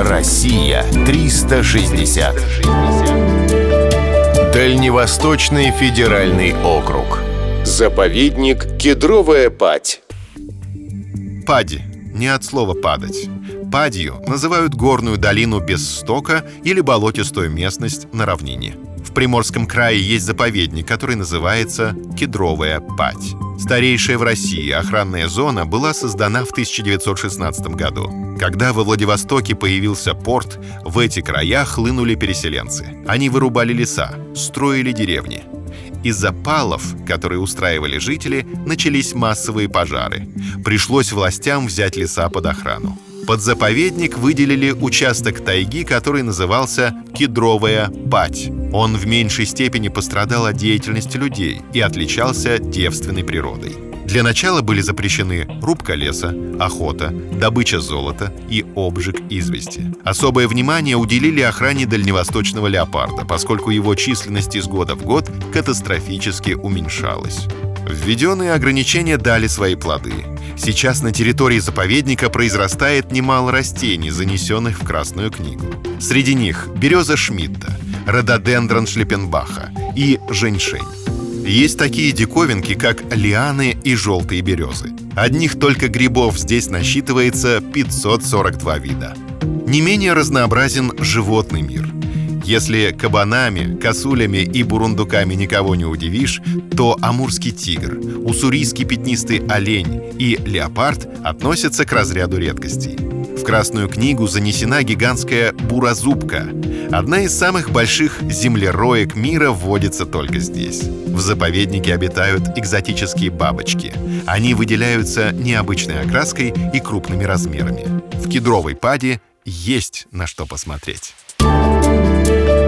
Россия 360. Дальневосточный федеральный округ. Заповедник Кедровая Падь. Пади. Не от слова «падать». Падью называют горную долину без стока или болотистую местность на равнине. В Приморском крае есть заповедник, который называется Кедровая Падь. Старейшая в России охранная зона была создана в 1916 году. Когда во Владивостоке появился порт, в эти края хлынули переселенцы. Они вырубали леса, строили деревни. Из-за палов, которые устраивали жители, начались массовые пожары. Пришлось властям взять леса под охрану. Под заповедник выделили участок тайги, который назывался Кедровая Пать. Он в меньшей степени пострадал от деятельности людей и отличался девственной природой. Для начала были запрещены рубка леса, охота, добыча золота и обжиг извести. Особое внимание уделили охране дальневосточного леопарда, поскольку его численность из года в год катастрофически уменьшалась. Введенные ограничения дали свои плоды. Сейчас на территории заповедника произрастает немало растений, занесенных в Красную книгу. Среди них береза Шмидта, рододендрон Шлепенбаха и женьшень. Есть такие диковинки, как лианы и желтые березы. Одних только грибов здесь насчитывается 542 вида. Не менее разнообразен животный мир. Если кабанами, косулями и бурундуками никого не удивишь, то амурский тигр, уссурийский пятнистый олень и леопард относятся к разряду редкостей. Красную книгу занесена гигантская буразубка. Одна из самых больших землероек мира вводится только здесь. В заповеднике обитают экзотические бабочки. Они выделяются необычной окраской и крупными размерами. В кедровой паде есть на что посмотреть.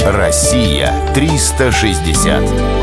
Россия 360.